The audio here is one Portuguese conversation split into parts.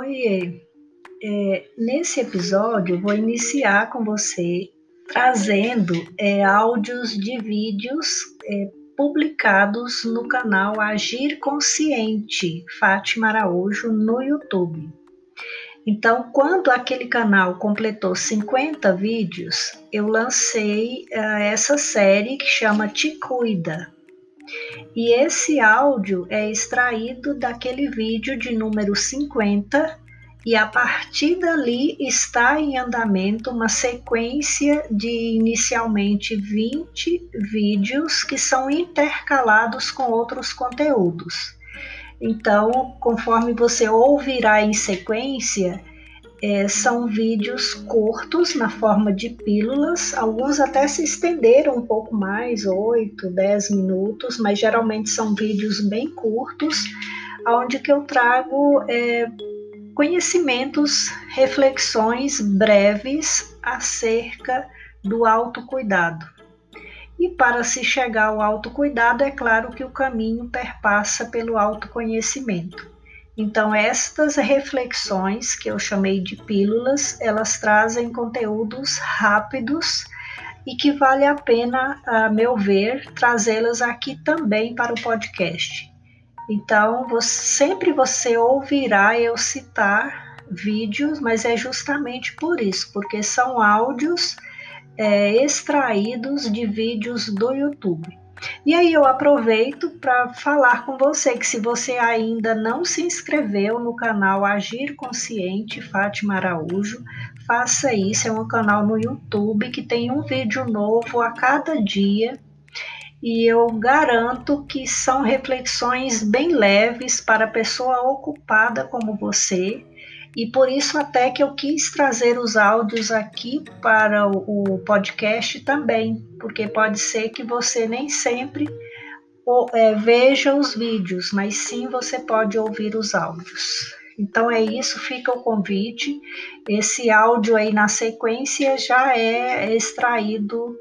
Oiê, é, nesse episódio vou iniciar com você trazendo é, áudios de vídeos é, publicados no canal Agir Consciente Fátima Araújo no YouTube. Então, quando aquele canal completou 50 vídeos, eu lancei uh, essa série que chama Te Cuida. E esse áudio é extraído daquele vídeo de número 50 e a partir dali está em andamento uma sequência de inicialmente 20 vídeos que são intercalados com outros conteúdos. Então, conforme você ouvirá em sequência, é, são vídeos curtos na forma de pílulas, alguns até se estenderam um pouco mais, 8, 10 minutos, mas geralmente são vídeos bem curtos, onde que eu trago é, conhecimentos, reflexões breves acerca do autocuidado. E para se chegar ao autocuidado, é claro que o caminho perpassa pelo autoconhecimento. Então, estas reflexões, que eu chamei de pílulas, elas trazem conteúdos rápidos e que vale a pena, a meu ver, trazê-las aqui também para o podcast. Então, você, sempre você ouvirá eu citar vídeos, mas é justamente por isso, porque são áudios é, extraídos de vídeos do YouTube. E aí eu aproveito para falar com você que se você ainda não se inscreveu no canal Agir Consciente Fátima Araújo, faça isso. É um canal no YouTube que tem um vídeo novo a cada dia e eu garanto que são reflexões bem leves para pessoa ocupada como você. E por isso até que eu quis trazer os áudios aqui para o podcast também, porque pode ser que você nem sempre é, veja os vídeos, mas sim você pode ouvir os áudios. Então é isso, fica o convite. Esse áudio aí na sequência já é extraído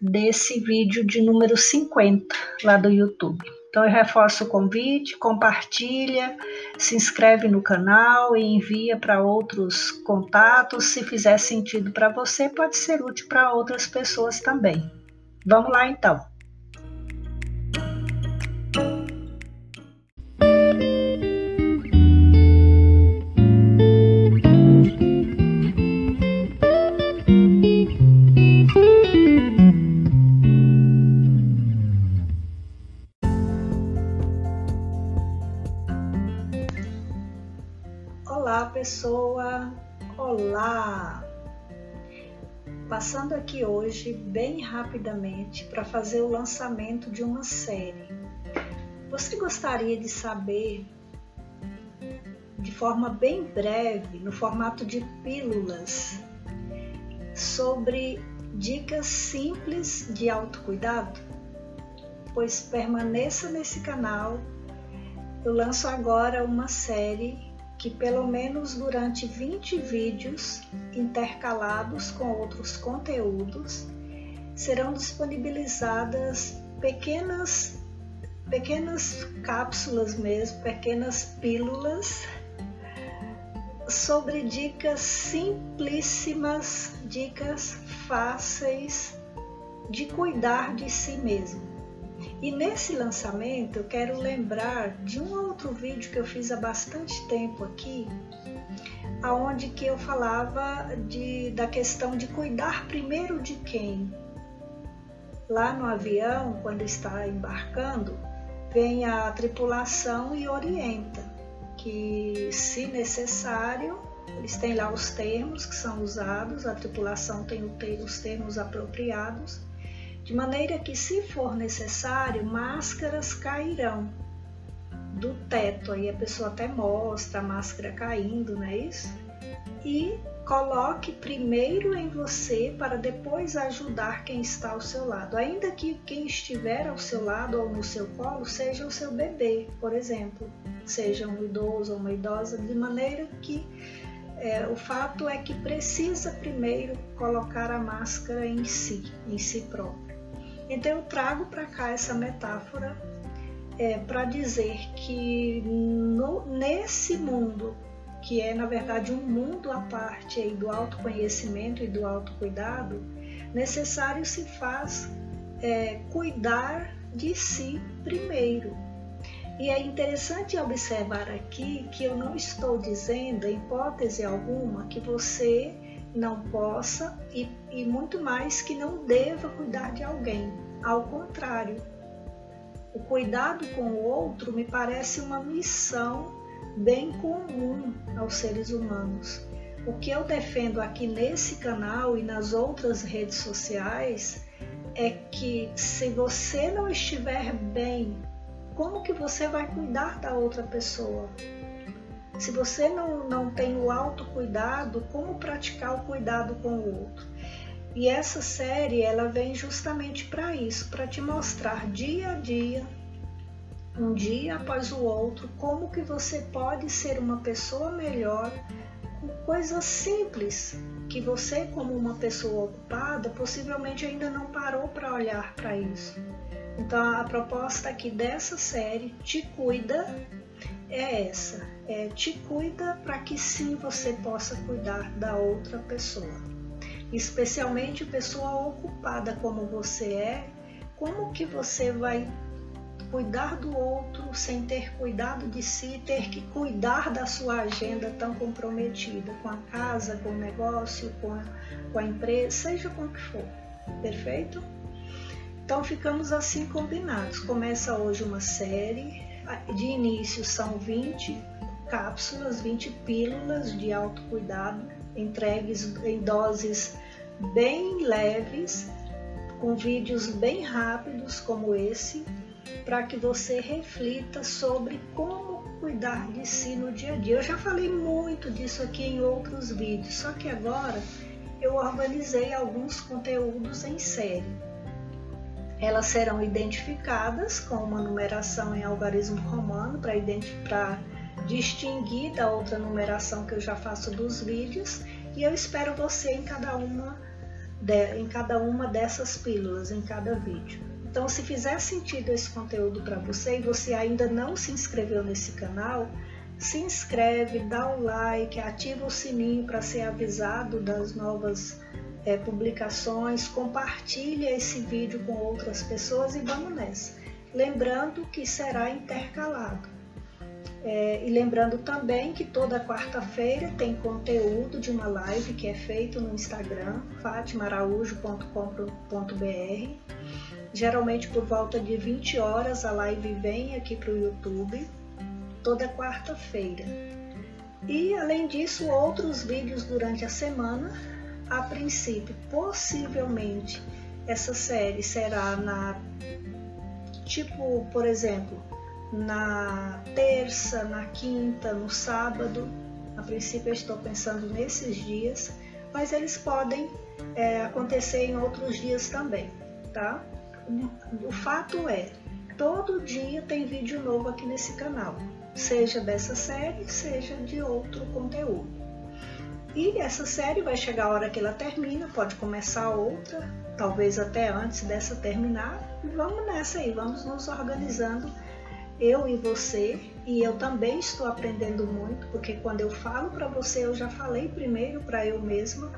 desse vídeo de número 50 lá do YouTube. Então eu reforço o convite, compartilha, se inscreve no canal e envia para outros contatos. Se fizer sentido para você, pode ser útil para outras pessoas também. Vamos lá então. Olá! Passando aqui hoje bem rapidamente para fazer o lançamento de uma série. Você gostaria de saber de forma bem breve, no formato de pílulas, sobre dicas simples de autocuidado? Pois permaneça nesse canal. Eu lanço agora uma série que pelo menos durante 20 vídeos intercalados com outros conteúdos serão disponibilizadas pequenas pequenas cápsulas mesmo, pequenas pílulas sobre dicas simplíssimas, dicas fáceis de cuidar de si mesmo. E nesse lançamento eu quero lembrar de um outro vídeo que eu fiz há bastante tempo aqui, aonde que eu falava de, da questão de cuidar primeiro de quem. Lá no avião, quando está embarcando, vem a tripulação e orienta que, se necessário, eles têm lá os termos que são usados, a tripulação tem os termos apropriados de maneira que, se for necessário, máscaras cairão do teto. Aí a pessoa até mostra a máscara caindo, não é isso? E coloque primeiro em você para depois ajudar quem está ao seu lado. Ainda que quem estiver ao seu lado ou no seu colo seja o seu bebê, por exemplo, seja um idoso ou uma idosa, de maneira que é, o fato é que precisa primeiro colocar a máscara em si, em si próprio. Então eu trago para cá essa metáfora é, para dizer que no, nesse mundo que é na verdade um mundo à parte aí do autoconhecimento e do autocuidado, necessário se faz é, cuidar de si primeiro. E é interessante observar aqui que eu não estou dizendo, em hipótese alguma, que você não possa e, e muito mais que não deva cuidar de alguém. Ao contrário, o cuidado com o outro me parece uma missão bem comum aos seres humanos. O que eu defendo aqui nesse canal e nas outras redes sociais é que se você não estiver bem, como que você vai cuidar da outra pessoa? Se você não, não tem o autocuidado, como praticar o cuidado com o outro? E essa série ela vem justamente para isso, para te mostrar dia a dia, um dia após o outro, como que você pode ser uma pessoa melhor com coisas simples que você como uma pessoa ocupada possivelmente ainda não parou para olhar para isso. Então a proposta aqui dessa série te cuida é essa, é te cuida para que sim você possa cuidar da outra pessoa especialmente pessoa ocupada como você é, como que você vai cuidar do outro sem ter cuidado de si, ter que cuidar da sua agenda tão comprometida com a casa, com o negócio, com a, com a empresa, seja com o que for. Perfeito? Então ficamos assim combinados. Começa hoje uma série, de início são 20 cápsulas, 20 pílulas de autocuidado entregues em doses bem leves, com vídeos bem rápidos como esse, para que você reflita sobre como cuidar de si no dia a dia. Eu já falei muito disso aqui em outros vídeos, só que agora eu organizei alguns conteúdos em série. Elas serão identificadas com uma numeração em algarismo romano para distinguir da outra numeração que eu já faço dos vídeos e eu espero você em cada uma de, em cada uma dessas pílulas, em cada vídeo. Então, se fizer sentido esse conteúdo para você e você ainda não se inscreveu nesse canal, se inscreve, dá o like, ativa o sininho para ser avisado das novas é, publicações, compartilha esse vídeo com outras pessoas e vamos nessa. Lembrando que será intercalado. É, e lembrando também que toda quarta-feira tem conteúdo de uma live que é feito no Instagram, fatimaraújo.com.br. Geralmente por volta de 20 horas a live vem aqui para o YouTube, toda quarta-feira. E além disso, outros vídeos durante a semana. A princípio, possivelmente, essa série será na tipo, por exemplo, na terça, na quinta, no sábado. A princípio eu estou pensando nesses dias, mas eles podem é, acontecer em outros dias também, tá? O fato é, todo dia tem vídeo novo aqui nesse canal, seja dessa série, seja de outro conteúdo. E essa série vai chegar a hora que ela termina, pode começar outra, talvez até antes dessa terminar. E vamos nessa aí, vamos nos organizando eu e você, e eu também estou aprendendo muito, porque quando eu falo para você, eu já falei primeiro para eu mesma,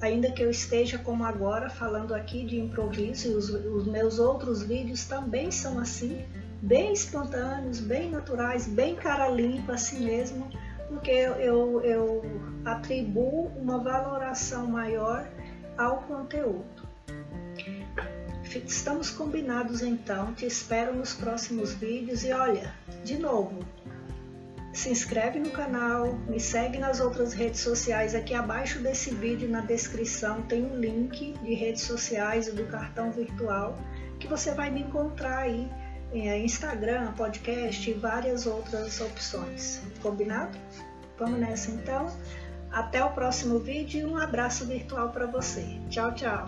ainda que eu esteja como agora falando aqui de improviso, e os, os meus outros vídeos também são assim, bem espontâneos, bem naturais, bem cara limpa assim mesmo, porque eu, eu, eu atribuo uma valoração maior ao conteúdo. Estamos combinados então, te espero nos próximos vídeos e olha, de novo, se inscreve no canal, me segue nas outras redes sociais. Aqui abaixo desse vídeo, na descrição, tem um link de redes sociais e do cartão virtual que você vai me encontrar aí. É, Instagram, podcast e várias outras opções. Combinado? Vamos nessa então. Até o próximo vídeo e um abraço virtual para você. Tchau, tchau.